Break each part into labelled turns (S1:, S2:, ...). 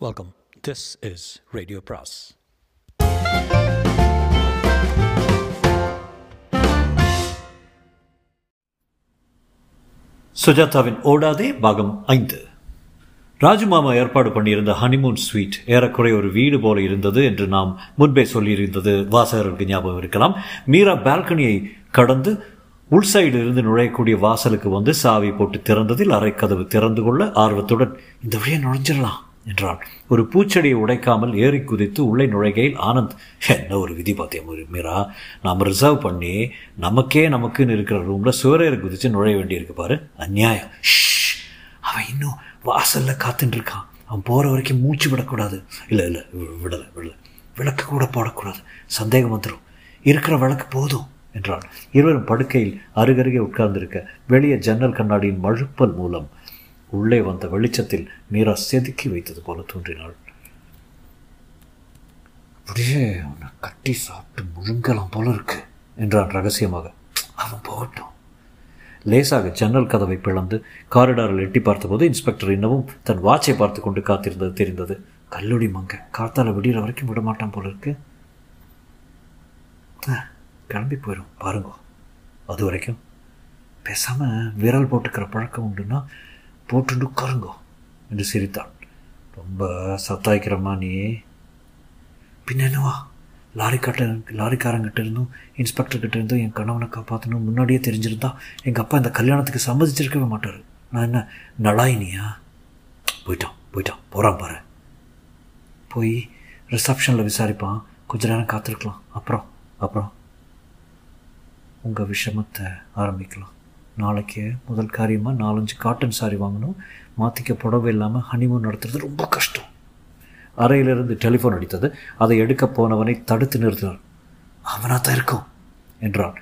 S1: Welcome this is radio பிராஸ்
S2: சுஜாதாவின் ஓடாதே பாகம் ஐந்து. ராஜுமாமா ஏற்பாடு பண்ணியிருந்த ஹனிமூன் ஸ்வீட் ஏறக்குறைய ஒரு வீடு போல இருந்தது என்று நாம் முன்பே சொல்லியிருந்தது வாசகருக்கு ஞாபகம் இருக்கலாம். மீரா பால்கனியை கடந்து உள் சைடு இருந்து நுழையக்கூடிய வாசலுக்கு வந்து சாவி போட்டு திறந்ததில் அரைக்கதவு திறந்து கொள்ள ஆர்வத்துடன் இந்த வழியை நுழைஞ்சிடலாம். என்றாள். ஒரு பூச்செடியை உடைக்காமல் ஏறி குதித்து உள்ளே நுழைகையில் ஆனந்த் என்ன ஒரு விதி பார்த்தேன் மீரா? நாம் ரிசர்வ் பண்ணி நமக்கே நமக்குன்னு இருக்கிற ரூமில் சுவரேறி குதித்து நுழைய வேண்டியிருக்கு பாரு. அந்நியாயம் ஷ், அவன் இன்னும் வாசலில் காத்துட்டு இருக்கான். அவன் போகிற வரைக்கும் மூச்சு விடக்கூடாது. இல்லை இல்லை விடலை விடலை. விளக்கு கூட போடக்கூடாது. சந்தேகம் வந்துடும் இருக்கிற விளக்கு போதும் என்றான் இருவரும் படுக்கையில் அருகருகே உட்கார்ந்திருக்க வெளியே ஜன்னல் கண்ணாடியின் மழுப்பல் மூலம் உள்ளே வந்த வெளிச்சத்தில் மீரா செதுக்கி வைத்தது போல தோன்றினாள். அப்படியே அவனை கட்டி சாப்பிட்டு முழுங்கலாம் போல இருக்கு என்றான் ரகசியமாக. அவன் போகட்டும். லேசாக ஜன்னல் கதவை பிளந்து காரிடாரில் எட்டி பார்த்தபோது இன்ஸ்பெக்டர் இன்னமும் தன் வாட்சை பார்த்து கொண்டு காத்திருந்தது தெரிந்தது. கல்லூடி மங்க காத்தால விடிகிற வரைக்கும் விட மாட்டான் போல இருக்கு. கிளம்பி போயிடும் பாருங்க. அது வரைக்கும் பேசாமல் விரல் போட்டுக்கிற பழக்கம் உண்டுன்னா போட்டுண்டு உட்காருங்கோ என்று சிரித்தான். ரொம்ப சத்தாய்க்கிறம்மா நீ பின்ன என்னவா? லாரிக்காட்ட லாரிக்காரங்கிட்ட இருந்தும் இன்ஸ்பெக்டர்கிட்ட இருந்தும் என் கணவனை காப்பாற்றணும் முன்னாடியே தெரிஞ்சிருந்தா எங்கள் அப்பா இந்த கல்யாணத்துக்கு சம்மதிச்சிருக்கவே மாட்டார். நான் என்ன நலாயினியா போயிட்டான் போயிட்டான். போகிறான் பாரு. போய் ரிசப்ஷனில் விசாரிப்பான். கொஞ்ச நேரம் காத்திருக்கலாம். அப்புறம் அப்புறம் உங்கள் விஷமத்தை ஆரம்பிக்கலாம். நாளைக்கு முதல் காரியமாக நாலஞ்சு காட்டன் சாரி வாங்கணும். மாற்றிக்க புடவை இல்லாமல் ஹனிமூன் நடத்துறது ரொம்ப கஷ்டம். அறையிலிருந்து டெலிஃபோன் அடித்தது. அதை எடுக்க போனவனை தடுத்து நிறுத்தினார். அவனாக தான் இருக்கும் என்றான்.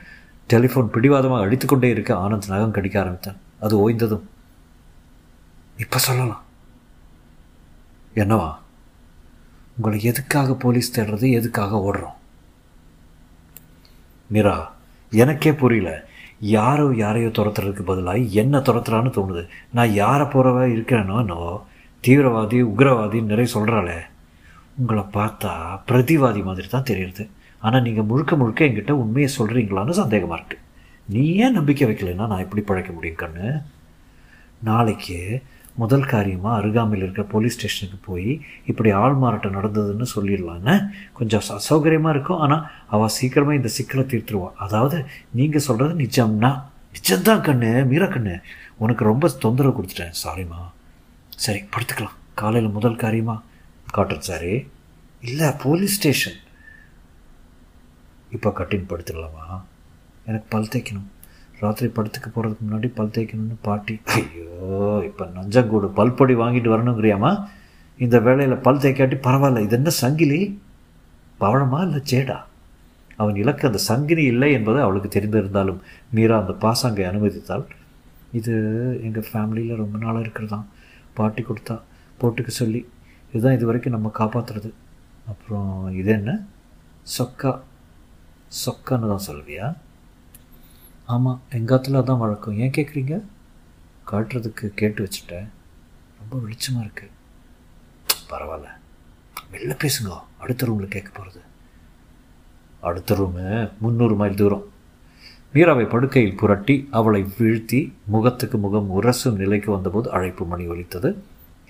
S2: டெலிஃபோன் பிடிவாதமாக அடித்துக்கொண்டே இருக்க ஆனந்த் நகம் கடிக்க ஆரம்பித்தான். அது ஓய்ந்ததும் இப்போ சொல்லலாம். என்னவா? உங்களை எதுக்காக போலீஸ் தேடுறது? எதுக்காக ஓடுறோம்? மீரா எனக்கே புரியல. யாரோ யாரையோ துரத்துறதுக்கு பதிலாக என்ன துரத்துறான்னு தோணுது. நான் யாரை போகிறவ இருக்கிறேனோ என்னவோ தீவிரவாதி உக்ரவாதின்னு நிறைய சொல்கிறாளே உங்களை பார்த்தா பிரதிவாதி மாதிரி தான் தெரியுது. ஆனால் நீங்கள் முழுக்க முழுக்க என்கிட்ட உண்மையை சொல்கிறீங்களான்னு சந்தேகமாக இருக்குது நீ ஏன் நம்பிக்கை வைக்கலைன்னா நான் எப்படி பழைக்க முடியும் கண்ணு? நாளைக்கு முதல் காரியமாக அருகாமையில் இருக்கிற போலீஸ் ஸ்டேஷனுக்கு போய் இப்படி ஆள் மாறாட்டம் நடந்ததுன்னு சொல்லிடலான்னு கொஞ்சம் அசௌகரியமாக இருக்கும். ஆனால் அவள் சீக்கிரமாக இந்த சிக்கலை தீர்த்துருவாள் அதாவது நீங்கள் சொல்கிறது நிஜம்னா நிஜம்தான் கண்ணு மீரா கண்ணு. உனக்கு ரொம்ப தொந்தரவு கொடுத்துட்டேன். சாரிம்மா சரி படுத்துக்கலாம். காலையில் முதல் காரியமா? காட்டன் சாரி. இல்லை போலீஸ் ஸ்டேஷன் இப்போ கட்டின் படுத்துடலாமா? எனக்கு பல் தேய்க்கணும். ராத்திரி படத்துக்கு போகிறதுக்கு முன்னாடி பல் தேய்க்கணும்னு பாட்டி ஐயோ இப்போ நஞ்சங்கூடு பல்பொடி வாங்கிட்டு வரணுங்கிறியாமா இந்த வேலையில் பல் தேய்க்காட்டி பரவாயில்ல இது என்ன சங்கிலி? பவழமா இல்லை சேடா? அவன் இலக்கு அந்த சங்கிலி இல்லை என்பது அவளுக்கு தெரிந்திருந்தாலும் மீரா அந்த பாசாங்கை அனுமதித்தாள். இது எங்கள் ஃபேமிலியில் ரொம்ப நாளாக இருக்கிறதான் பாட்டி கொடுத்தா. போட்டுக்க சொல்லி இதுதான் இது வரைக்கும் நம்ம காப்பாற்றுறது அப்புறம் இது என்ன? சொக்கா. சொக்கான்னு தான் சொல்லுவியா? ஆமாம் எங்காத்துல அதான் வழக்கம். ஏன் கேட்குறீங்க காட்டுறதுக்கு கேட்டு வச்சுட்டேன். ரொம்ப வெளிச்சமாக இருக்குது பரவாயில்ல. வெளில பேசுங்க. அடுத்த ரூமில் கேட்க போகிறது அடுத்த ரூமு முந்நூறு மைல் தூரம். மீராவை படுக்கையில் புரட்டி அவளை வீழ்த்தி முகத்துக்கு முகம் உரசும் நிலைக்கு வந்தபோது அழைப்பு மணி ஒலித்தது.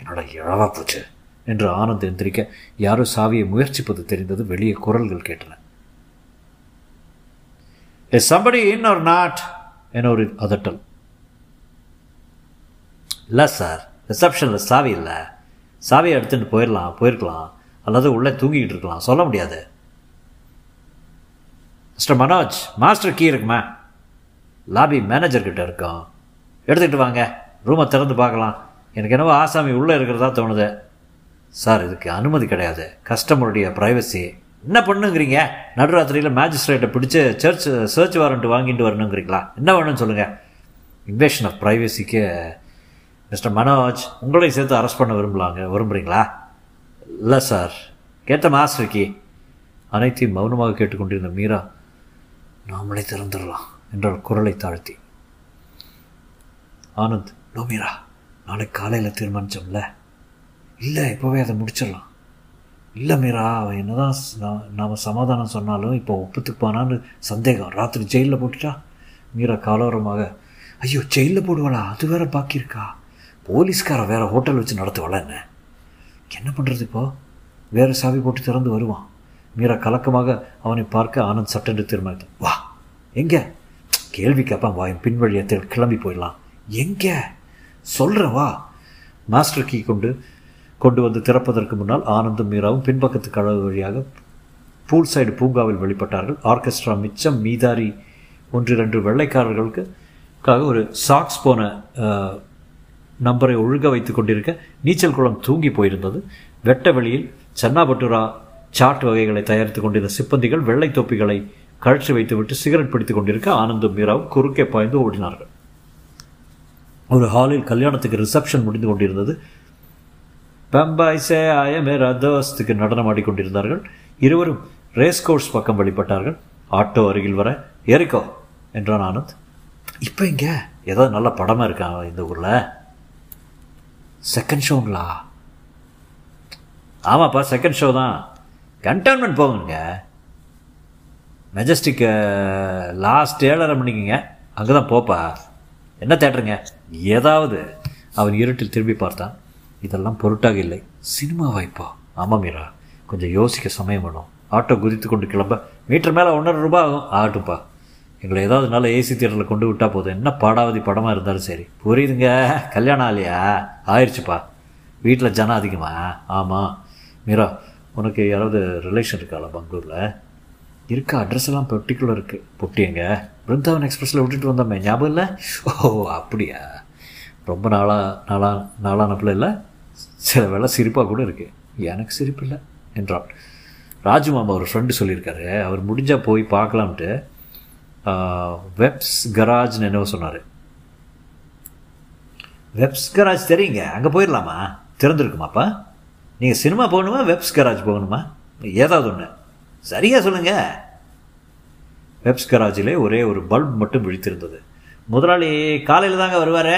S2: என்னோட இழவா போச்சு? என்று ஆனந்த் எந்திரிக்க யாரோ சாவியை முயற்சிப்பது தெரிந்தது. வெளியே குரல்கள் கேட்டன. Is somebody in or not என ஒரு அதட்டல். இல்லை சார் ரிசப்ஷனில் சாவி இல்லை. சாவியை எடுத்துகிட்டு போயிடலாம் போயிருக்கலாம். அல்லது உள்ளே தூங்கிக்கிட்டு இருக்கலாம். சொல்ல முடியாது. மிஸ்டர் மனோஜ் மாஸ்டர் கீ இருக்குமா? லாபி மேனேஜர்கிட்ட இருக்கோம் எடுத்துக்கிட்டு வாங்க. ரூமை திறந்து பார்க்கலாம். எனக்கு என்னவோ ஆசாமி உள்ளே இருக்கிறதா தோணுது. சார் இதுக்கு அனுமதி கிடையாது. கஸ்டமருடைய ப்ரைவசி என்ன பண்ணுங்கிறீங்க? நடுராத்திரியில் மேஜிஸ்ட்ரேட்டை பிடிச்சி சர்ச் சர்ச் வாரண்ட் வாங்கிட்டு வரணுங்கிறீங்களா? என்ன வேணும்னு சொல்லுங்கள் இன்வேஷன் ஆஃப் ப்ரைவசிக்கு மிஸ்டர் மனோஜ் உங்களையும் சேர்த்து அரெஸ்ட் பண்ண விரும்பலாங்க. விரும்புகிறீங்களா இல்லை சார் கேட்ட மாஸ்டருக்கு அனைத்தையும் மௌனமாக கேட்டுக்கொண்டிருந்த மீரா நாமளே திறந்துடலாம் என்றால் குரலை தாழ்த்தி. ஆனந்த் நோ மீரா. நாளைக்கு காலையில் தீர்மானித்தோம்ல இல்லை இப்போவே அதை முடிச்சிடலாம். இல்லை மீரா அவன் என்னதான் நாம் சமாதானம் சொன்னாலும் இப்போ ஒப்புத்துப்பானான்னு சந்தேகம். ராத்திரி ஜெயிலில் போட்டுட்டா? மீரா காலோரமாக ஐயோ ஜெயிலில் போடுவாளா? அது வேற பாக்கி இருக்கா? போலீஸ்காரன் வேற ஹோட்டல் வச்சு நடத்துவாளா என்ன? என்ன பண்ணுறது இப்போ? வேறு சாவி போட்டு திறந்து வருவான். மீரா கலக்கமாக அவனை பார்க்க ஆனந்த் சட்டென்று தீர்மானித்தான். வா எங்கே? கேள்வி கேட்பான் வா என் பின்வழியத்தில் கிளம்பி போயிடலாம். எங்கே? சொல்கிறேன் வா. மாஸ்டர் கீ கொண்டு கொண்டு வந்து திறப்பதற்கு முன்னால் ஆனந்தும் மீராவும் பின்பக்கத்து கழக வழியாக பூல் சைடு பூங்காவில் வெளிப்பட்டார்கள். ஆர்கெஸ்ட்ரா மிச்சம் மீதாரி ஒன்று ரெண்டு வெள்ளைக்காரர்களுக்கு ஒரு சாக்ஸ் போன நம்பரை ஒழுங்க வைத்துக் கொண்டிருக்க நீச்சல் குளம் தூங்கி போயிருந்தது. வெட்ட வெளியில் சன்னாபட்டுரா சாட் வகைகளை தயாரித்துக் கொண்டிருந்த சிப்பந்திகள் வெள்ளை தொப்பிகளை கழற்றி வைத்துவிட்டு சிகரெட் பிடித்துக் கொண்டிருக்க ஆனந்தும் மீராவும் குறுக்கே பாய்ந்து ஓடினார்கள். ஒரு ஹாலில் கல்யாணத்துக்கு ரிசப்ஷன் முடிந்து கொண்டிருந்தது. பம்பாய்சே ஆயமே ரதோஸ்துக்கு நடனம் ஆடிக்கொண்டிருந்தார்கள். இருவரும் ரேஸ் கோர்ஸ் பக்கம் வழிபட்டார்கள் ஆட்டோ அருகில் வர ஏறிக்கோ என்றான் ஆனந்த். இப்போ இங்கே ஏதாவது நல்ல படமாக இருக்கா இந்த ஊரில். செகண்ட் ஷோங்களா ஆமாப்பா செகண்ட் ஷோ தான். கண்டோன்மெண்ட் போகுங்க. மெஜஸ்டிக் லாஸ்ட் ஏழரை மணிக்குங்க. அங்கே தான் போப்பா. என்ன தேட்டருங்க? ஏதாவது. அவன் இருட்டில் திரும்பி பார்த்தான். இதெல்லாம் பொருட்டாக இல்லை. சினிமா வாய்ப்பா? ஆமாம் மீரா. கொஞ்சம் யோசிக்க சமயம் வேணும். ஆட்டோ குதித்து கொண்டு கிளம்ப. மீட்டர் மேலே ஒன்றரை ரூபாய் ஆகும். ஆகட்டும்ப்பா எங்களை ஏதாவது நல்ல ஏசி தியேட்டரில் கொண்டு விட்டால் போதும். என்ன பாடாவதி படமாக இருந்தாலும் சரி. புரியுதுங்க. கல்யாணம் ஆலையா ஆயிடுச்சுப்பா வீட்டில் ஜனம் அதிகமா? ஆமாம் மீரா உனக்கு யாராவது ரிலேஷன் இருக்காளா பெங்களூரில் இருக்கா. அட்ரஸ் எல்லாம் பர்டிகுலர் இருக்குது பொட்டியங்க பிருந்தாவன் எக்ஸ்பிரஸில் விட்டுட்டு வந்தோமே. ஞாபகம் இல்லை? ஓ அப்படியா? ரொம்ப நாளாக நாளாக நாளான பிள்ளை இல்லை? சில வேளை சிரிப்பாக கூட இருக்குது எனக்கு சிரிப்பு இல்லை என்றான். ராஜு மாமா ஒரு ஃப்ரெண்டு சொல்லியிருக்காரு. அவர் முடிஞ்சால் போய் பார்க்கலாம்ட்டு. வெப்ஸ் கராஜ்னு என்னவோ சொன்னார். வெப்ஸ் கராஜ் தெரியுங்க. அங்கே போயிடலாமா? திறந்துருக்குமாப்பா நீங்கள் சினிமா போகணுமா வெப்ஸ் கராஜ் போகணுமா? ஏதாவது ஒன்று சரியாக சொல்லுங்கள் வெப்ஸ் கராஜிலே ஒரே ஒரு பல்ப் மட்டும் விழித்திருந்தது. முதலாளி காலையில் தாங்க வருவார்?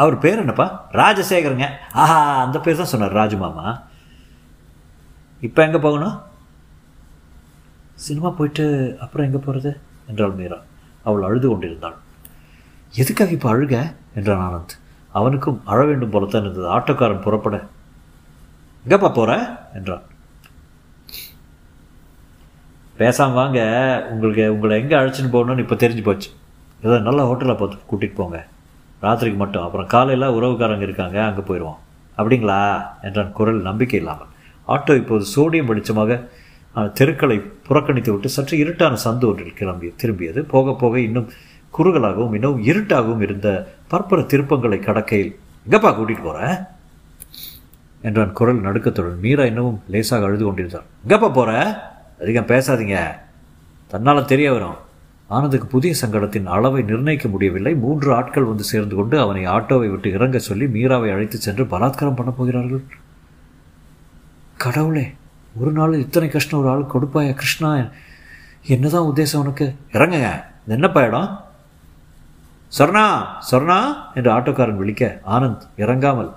S2: அவர் பேர் என்னப்பா? ராஜசேகருங்க. ஆஹா அந்த பேர் தான் சொன்னார் ராஜு மாமா. இப்போ எங்கே போகணும்? சினிமா போயிட்டு அப்புறம் எங்கே போகிறது என்றாள் மீரா. அவள் அழுது கொண்டிருந்தாள். எதுக்காக இப்போ அழுக? என்றான் ஆனந்த். அவனுக்கும் அழ வேண்டும் போலத்தான் இருந்தது. ஆட்டோக்காரன் புறப்பட. எங்கப்பா போகிற என்றான். பேசாம வாங்க. உங்களுக்கு உங்களை எங்கே அழைச்சின்னு போகணும்னு இப்போ தெரிஞ்சு போச்சு. ஏதோ நல்ல ஹோட்டலில் பார்த்து கூட்டிகிட்டு போங்க. ராத்திரிக்கு மட்டும். அப்புறம் காலையில் உறவுக்காரங்க இருக்காங்க அங்கே போயிடுவோம் அப்படிங்களா? என்றான் குரல் நம்பிக்கை இல்லாமல். ஆட்டோ இப்போது சோடியம் வெளிச்சமாக தெருக்களை புறக்கணித்து விட்டு சற்று இருட்டான சந்து ஒன்றில் கிளம்பி திரும்பியது. போக போக இன்னும் குறுகலாகவும் இன்னும் இருட்டாகவும் இருந்த பற்பல திருப்பங்களை கடக்கையில் எங்கப்பா கூட்டிகிட்டு போகிறேன் என்றான் குரல் நடுக்கத்துடன். மீரா இன்னமும் லேசாக அழுது கொண்டிருந்தார் எங்கப்பா போகிற அதிகம் பேசாதீங்க. தன்னால் தெரிய வரும். ஆனந்துக்கு புதிய சங்கடத்தின் அளவை நிர்ணயிக்க முடியவில்லை. மூன்று ஆட்கள் வந்து சேர்ந்து கொண்டு அவனை ஆட்டோவை விட்டு இறங்க சொல்லி மீராவை அழைத்துச் சென்று பலாத்காரம் பண்ண போகிறார்கள். கடவுளே ஒரு நாள் இத்தனை கஷ்டம் ஒரு ஆள் கொடுப்பாயா கிருஷ்ணா? என்னதான் உத்தேசம் உனக்கு? இறங்குங்க என்னப்பா இடம்? சொர்ணா சொர்ணா என்று ஆட்டோக்காரன் விழிக்க ஆனந்த் இறங்காமல்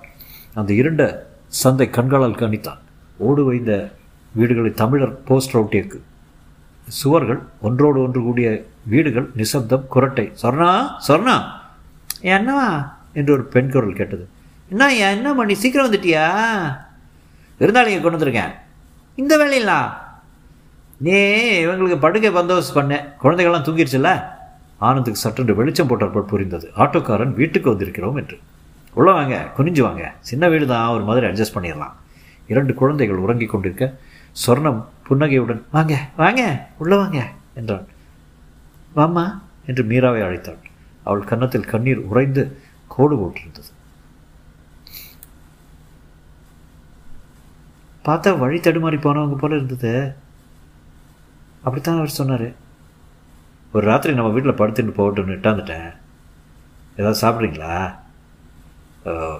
S2: அந்த இருண்ட சந்தை கண்களால் கணித்தான். ஓடு வைந்த வீடுகளை தமிழர் போஸ்ட் ஒட்டியக்கு சுவர்கள் ஒன்றோடு ஒன்று கூடிய வீடுகள் நிசப்தம் குரட்டை. சொர்ணா சொர்ணா. என்னவா என்று ஒரு பெண் குரல் கேட்டது. என்ன என்ன பண்ணி சீக்கிரம் வந்துட்டியா? விருந்தாளிங்க கொண்டு வந்திருக்கேன். இந்த வேலையிலா நீ இவங்களுக்கு படுக்கை பந்தோபஸ்து பண்ணேன் குழந்தைகள்லாம் தூங்கிருச்சுல்ல? ஆனந்துக்கு சற்றென்று வெளிச்சம் போட்டாற்போல் புரிந்தது. ஆட்டோக்காரன் வீட்டுக்கு வந்திருக்கிறோம் என்று. உள்ள வாங்க குனிஞ்சு வாங்க. சின்ன வீடு தான் ஒரு மாதிரி அட்ஜஸ்ட் பண்ணிடலாம். இரண்டு குழந்தைகள் உறங்கிக் கொண்டிருக்க சொர்ணம் புன்னகையுடன் வாங்க வாங்க உள்ள வாங்க என்றான். வாம்மா என்று மீராவை அழைத்தாள். அவள் கன்னத்தில் கண்ணீர் உறைந்து கோடு போட்டிருந்தது. பார்த்தா வழி தடுமாறி போனவங்க போல இருந்தது. அப்படித்தான் அவர் சொன்னார். ஒரு ராத்திரி நம்ம வீட்டில் படுத்துட்டு போகட்டும்னு இட்டாந்துட்டேன் ஏதாவது சாப்பிட்றீங்களா?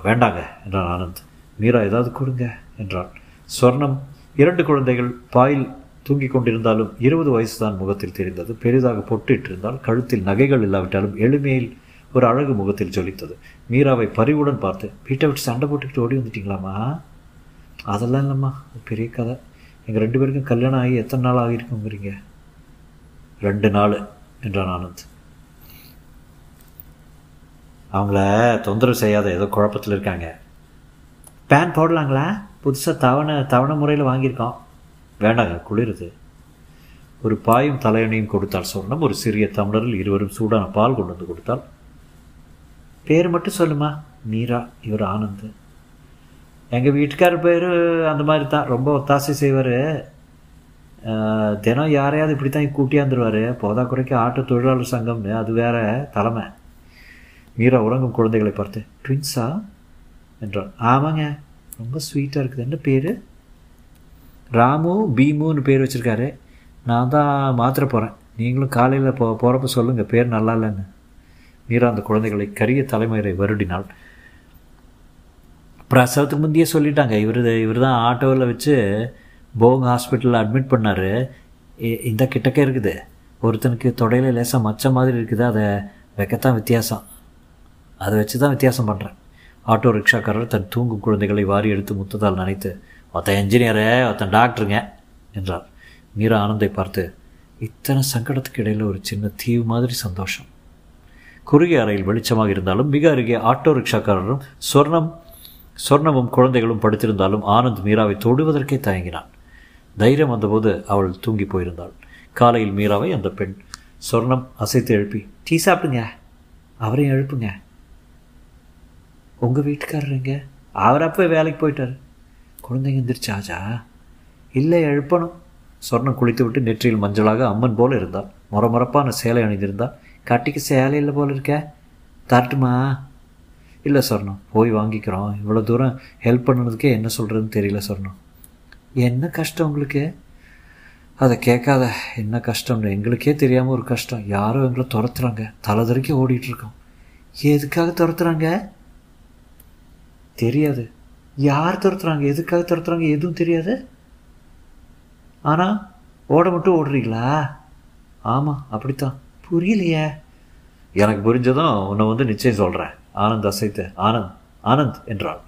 S2: வேண்டாங்க என்றான் ஆனந்த். மீரா ஏதாவது கொடுங்க என்றான். ஸ்வர்ணம் இரண்டு குழந்தைகள் பாயில் தூங்கிக் கொண்டிருந்தாலும் இருபது வயசுதான் முகத்தில் தெரிந்தது. பெரிதாக பொட்டிட்டிருந்தால் கழுத்தில் நகைகள் இல்லாவிட்டாலும் எளிமையில் ஒரு அழகு முகத்தில் ஜொலித்தது. மீராவை பரிவுடன் பார்த்து வீட்டை விட்டு சண்டை போட்டுக்கிட்டு ஓடி வந்துட்டீங்களாம்மா? அதெல்லாம் இல்லைம்மா பெரிய கதை. எங்கள் ரெண்டு பேருக்கும் கல்யாணம் ஆகி எத்தனை நாள் ஆகியிருக்குங்கிறீங்க? ரெண்டு நாள் என்றான் ஆனந்த். அவங்கள தொந்தரவு செய்யாத ஏதோ குழப்பத்தில் இருக்காங்க. பேன் போடலாங்களா? புதுசாக தவணை தவணை முறையில் வாங்கியிருக்கோம் வேண்டாங்க குளிருது. ஒரு பாயும் தலையணையும் கொடுத்தாள் சொன்னோம் ஒரு சிறிய தமிழரில் இருவரும் சூடான பால் கொண்டு வந்து கொடுத்தால். பேர் மட்டும் சொல்லுமா? மீரா இவர் ஆனந்த். எங்கள் வீட்டுக்காரர் பேர் அந்த மாதிரி தான் ரொம்ப ஒத்தாசை செய்வார். தினம் யாரையாவது இப்படி தான் கூட்டியாந்துருவார் போதா குறைக்க ஆட்டோ தொழிலாளர் சங்கம்னு அது வேற தலைமை. மீரா உறங்கும் குழந்தைகளை பார்த்து ட்வின்ஸா என்றான். ஆமாங்க. ரொம்ப ஸ்வீட்டாக இருக்குது என்ன பேர் ராமு பீமுன்னு பேர் வச்சுருக்காரு. நான் தான் மாத்திர போகிறேன் நீங்களும் காலையில் போ போகிறப்ப சொல்லுங்கள் பேர் நல்லா இல்லைன்னு. மீரா அந்த குழந்தைகளை கரிய தலைமுறை வருடினாள். பிரசவத்துக்கு முந்தையே சொல்லிட்டாங்க. இவர் இவர் தான் ஆட்டோவில் வச்சு போங் ஹாஸ்பிட்டலில் அட்மிட் பண்ணார். இந்த கிட்டக்கே இருக்குது. ஒருத்தனுக்கு தொடையில் லேசாக மச்ச மாதிரி இருக்குது. அதை வைக்கத்தான் வித்தியாசம். அதை வச்சு தான் வித்தியாசம் பண்ணுறேன் ஆட்டோ ரிக்ஷாக்காரர் தன் தூங்கும் குழந்தைகளை வாரி எடுத்து முத்ததால் நினைத்து ஒருத்தன் என்ஜினியரு ஒருத்தன் டாக்டருங்க என்றார். மீரா ஆனந்தை பார்த்து இத்தனை சங்கடத்துக்கு இடையில் ஒரு சின்ன தீவு மாதிரி சந்தோஷம். குறுகிய அறையில் வெளிச்சமாக இருந்தாலும் மிக அருகே ஆட்டோ ரிக்ஷாக்காரரும் சொர்ணம் சொர்ணமும் குழந்தைகளும் படுத்திருந்தாலும் ஆனந்த் மீராவை தொடுவதற்கே தயங்கினான். தைரியம் வந்தபோது அவள் தூங்கி போயிருந்தாள். காலையில் மீராவை அந்த பெண் சொர்ணம் அசைத்து எழுப்பி டீ சாப்பிடுங்க அவரையும் எழுப்புங்க. உங்கள் வீட்டுக்காரருங்க? அவர் அப்போ வேலைக்கு போயிட்டார். குழந்தைங்க எந்திரிச்சாச்சா? இல்லை எழுப்பணும். சொர்ணம் குளித்து விட்டு நெற்றியில் மஞ்சளாக அம்மன் போல் இருந்தாள். முறமுறப்பான சேலை அணிந்திருந்தாள் கட்டிக்கு சேலை இல்லை போல் இருக்க. தரட்டுமா? இல்லை சொர்ணம். போய் வாங்கிக்கிறோம். இவ்வளோ தூரம் ஹெல்ப் பண்ணதுக்கே என்ன சொல்கிறதுன்னு தெரியல சொர்ணம். என்ன கஷ்டம் உங்களுக்கு? அதை கேட்காத. என்ன கஷ்டம்னு எங்களுக்கே தெரியாமல் ஒரு கஷ்டம். யாரோ எங்களை துரத்துறாங்க. தலை தெறிக்க ஓடிட்டுருக்கோம் எதுக்காக துரத்துறாங்க? தெரியாது. யார் துரத்துறாங்க? எதுக்காக துரத்துறாங்க? எதுவும் தெரியாது. ஆனால் ஓட மட்டும் ஓடுறீங்களா? ஆமாம் அப்படித்தான். புரியலையே. எனக்கு புரிஞ்சதும் உன்னை வந்து நிச்சயம் சொல்கிறேன் ஆனந்த் அசைத்து ஆனந்த் ஆனந்த் என்றாள்.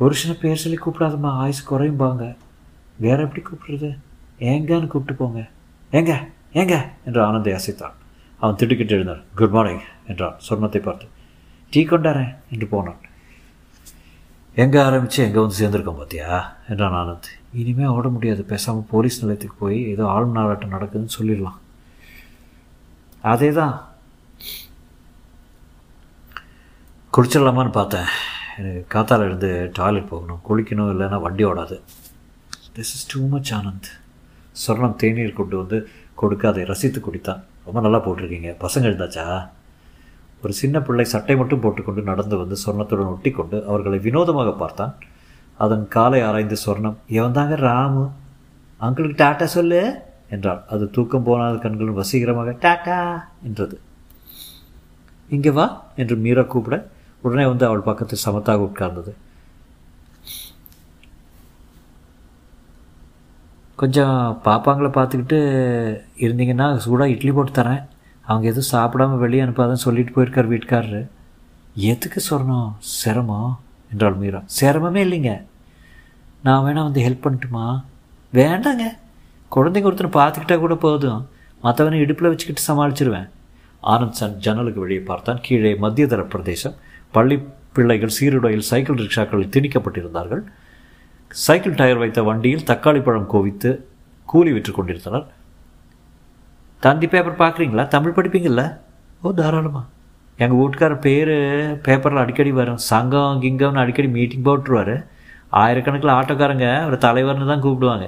S2: புருஷனை பேர் சொல்லி கூப்பிடாதம்மா. ஆயுஸ் குறையும்பாங்க வேற எப்படி கூப்பிடுறது? ஏங்கன்னு கூப்பிட்டு போங்க. ஏங்க ஏங்க என்று ஆனந்தை அசைத்தான் அவன் திடுக்கிட்டு எழுந்தார் குட் மார்னிங் என்றான் சொர்ணத்தை பார்த்து. டீ கொண்டாரேன் என்று போனான் எங்கே ஆரம்பித்து எங்கே வந்து சேர்ந்துருக்கோம் பார்த்தியா என்றான் ஆனந்த். இனிமேல் ஓட முடியாது பேசாமல் போலீஸ் நிலையத்துக்கு போய் ஏதோ ஆளும் நாளாட்டம் நடக்குதுன்னு சொல்லிடலாம். அதே தான் குளிச்சிடலாமான்னு பார்த்தேன். எனக்கு காத்தால் இருந்து டாய்லெட் போகணும். குளிக்கணும் இல்லைன்னா வண்டி ஓடாது. This is too much Anand. Sornam தேநீர் கொண்டு வந்து கொடுக்க அதை ரசித்து குடித்தான். ரொம்ப நல்லா போட்டிருக்கீங்க. பசங்க இருந்தாச்சா? ஒரு சின்ன பிள்ளை சட்டை மட்டும் போட்டுக்கொண்டு நடந்து வந்து சொர்ணத்துடன் ஒட்டி கொண்டு அவர்களை வினோதமாக பார்த்தான். அதன் காலை ஆராய்ந்து சொர்ணம் இவன்தாங்க ராமு? அங்கிளுக்கு டாட்டா சொல்லு என்றாள். அது தூக்கம் போனாத கண்களும் வசீகரமாக டாட்டா என்றது. இங்கே வா என்று மீரா கூப்பிட உடனே வந்து அவள் பக்கத்தில் சமத்தாக உட்கார்ந்தது. கொஞ்சம் பாப்பாங்களை பார்த்துக்கிட்டு இருந்தீங்கன்னா சூடாக இட்லி போட்டு தரேன். அவங்க எதுவும் சாப்பிடாம வெளியே அனுப்பாதான் சொல்லிட்டு போயிருக்கார் வீட்டுக்காரரு. எதுக்கு சொல்லணும் சிரமம்? என்றாள் மீரா. சிரமமே இல்லைங்க. நான் வேணால் வந்து ஹெல்ப் பண்ணட்டுமா? வேண்டாங்க. குழந்தைங்க ஒருத்தனை பார்த்துக்கிட்டா கூட போதும். மற்றவனை இடுப்பில் வச்சுக்கிட்டு சமாளிச்சிருவேன். ஆனந்த் சன் ஜன்னலுக்கு வெளியே பார்த்தான். கீழே மத்தியதர பிரதேசம். பள்ளி பிள்ளைகள் சீருடையில் சைக்கிள் ரிக்ஷாக்களில் திணிக்கப்பட்டிருந்தார்கள். சைக்கிள் டயர் வைத்த வண்டியில் தக்காளி பழம் கோவித்து கூலி விற்று கொண்டிருந்தனர். தந்தி பேப்பர் பார்க்குறீங்களா? தமிழ் படிப்பீங்கள்ல ஓ தாராளமாக எங்கள் வீட்டுக்கார பேர் பேப்பரில் அடிக்கடி வரும். சங்கம் கிங்கம்னு அடிக்கடி மீட்டிங் போட்டுருவார். ஆயிரக்கணக்கில் ஆட்டோக்காரங்க ஒரு தலைவர்னு தான் கூப்பிடுவாங்க.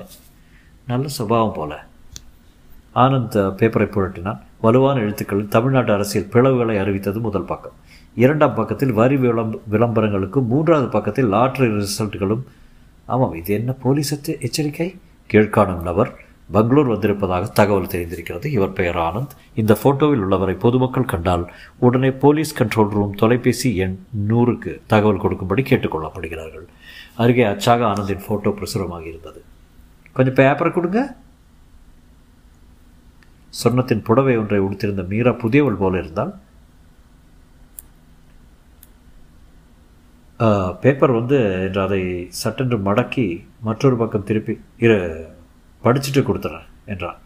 S2: நல்ல சுபாவம் போல். ஆனந்த் பேப்பரை புரட்டினான். வலுவான எழுத்துக்களில் தமிழ்நாட்டு அரசியல் பிளவுகளை அறிவித்தது முதல் பக்கம். இரண்டாம் பக்கத்தில் வரி விளம்ப விளம்பரங்களுக்கும் மூன்றாவது பக்கத்தில் லாட்ரி ரிசல்ட்டுகளும் ஆமாம் இது என்ன போலீஸ் எச்சரிக்கை? கீழ்காணும் நபர் பெங்களூர் வந்திருப்பதாக தகவல் தெரிந்திருக்கிறது. இவர் பெயர் ஆனந்த். இந்த போட்டோவில் உள்ளவரை பொதுமக்கள் கண்டால் உடனே போலீஸ் கண்ட்ரோல் ரூம் தொலைபேசி எண் நூறுக்கு தகவல் கொடுக்கும்படி கேட்டுக்கொள்ளப்படுகிறார்கள். அருகே அச்சாக ஆனந்தின் ஃபோட்டோ பிரசுரமாக இருந்தது. கொஞ்சம் பேப்பரை கொடுங்க. சொர்ணத்தின் புடவை ஒன்றை உடுத்திருந்த மீரா புதியவள் போல இருந்தால் பேப்பர் வந்து என்று அதை சட்டென்று மடக்கி மற்றொரு பக்கம் திருப்பி இரு படிச்சுட்டு கொடுத்துட்றேன் என்றான்.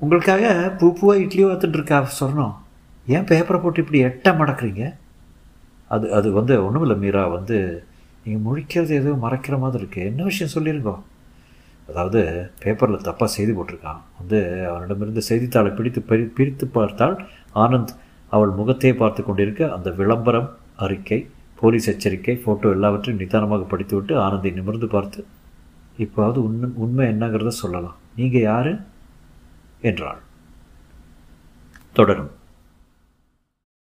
S2: உங்களுக்காக பூ பூவாக இட்லியோ எடுத்துட்டு இருக்கா சொன்னோம் ஏன் பேப்பரை போட்டு இப்படி எட்ட மடக்குறீங்க? அது அது வந்து ஒன்றுமில்லை மீரா வந்து நீங்கள் முழிக்கிறது எதுவும் மறைக்கிற மாதிரி இருக்குது என்ன விஷயம் சொல்லியிருக்கோ அதாவது பேப்பரில் தப்பாக செய்தி போட்டிருக்கான். வந்து அவனிடமிருந்து செய்தித்தாளை பிடித்து பிரி பிரித்து பார்த்தால் ஆனந்த் அவள் முகத்தையே பார்த்து கொண்டிருக்க அந்த விளம்பரம் அறிக்கை போலீஸ் எச்சரிக்கை ஃபோட்டோ எல்லாவற்றையும் நிதானமாக படித்துவிட்டு ஆனந்தை நிமிர்ந்து பார்த்து இப்போது உண்மை உண்மை என்னங்கிறத சொல்லலாம். நீங்கள் யார்? என்றாள். தொடரும்.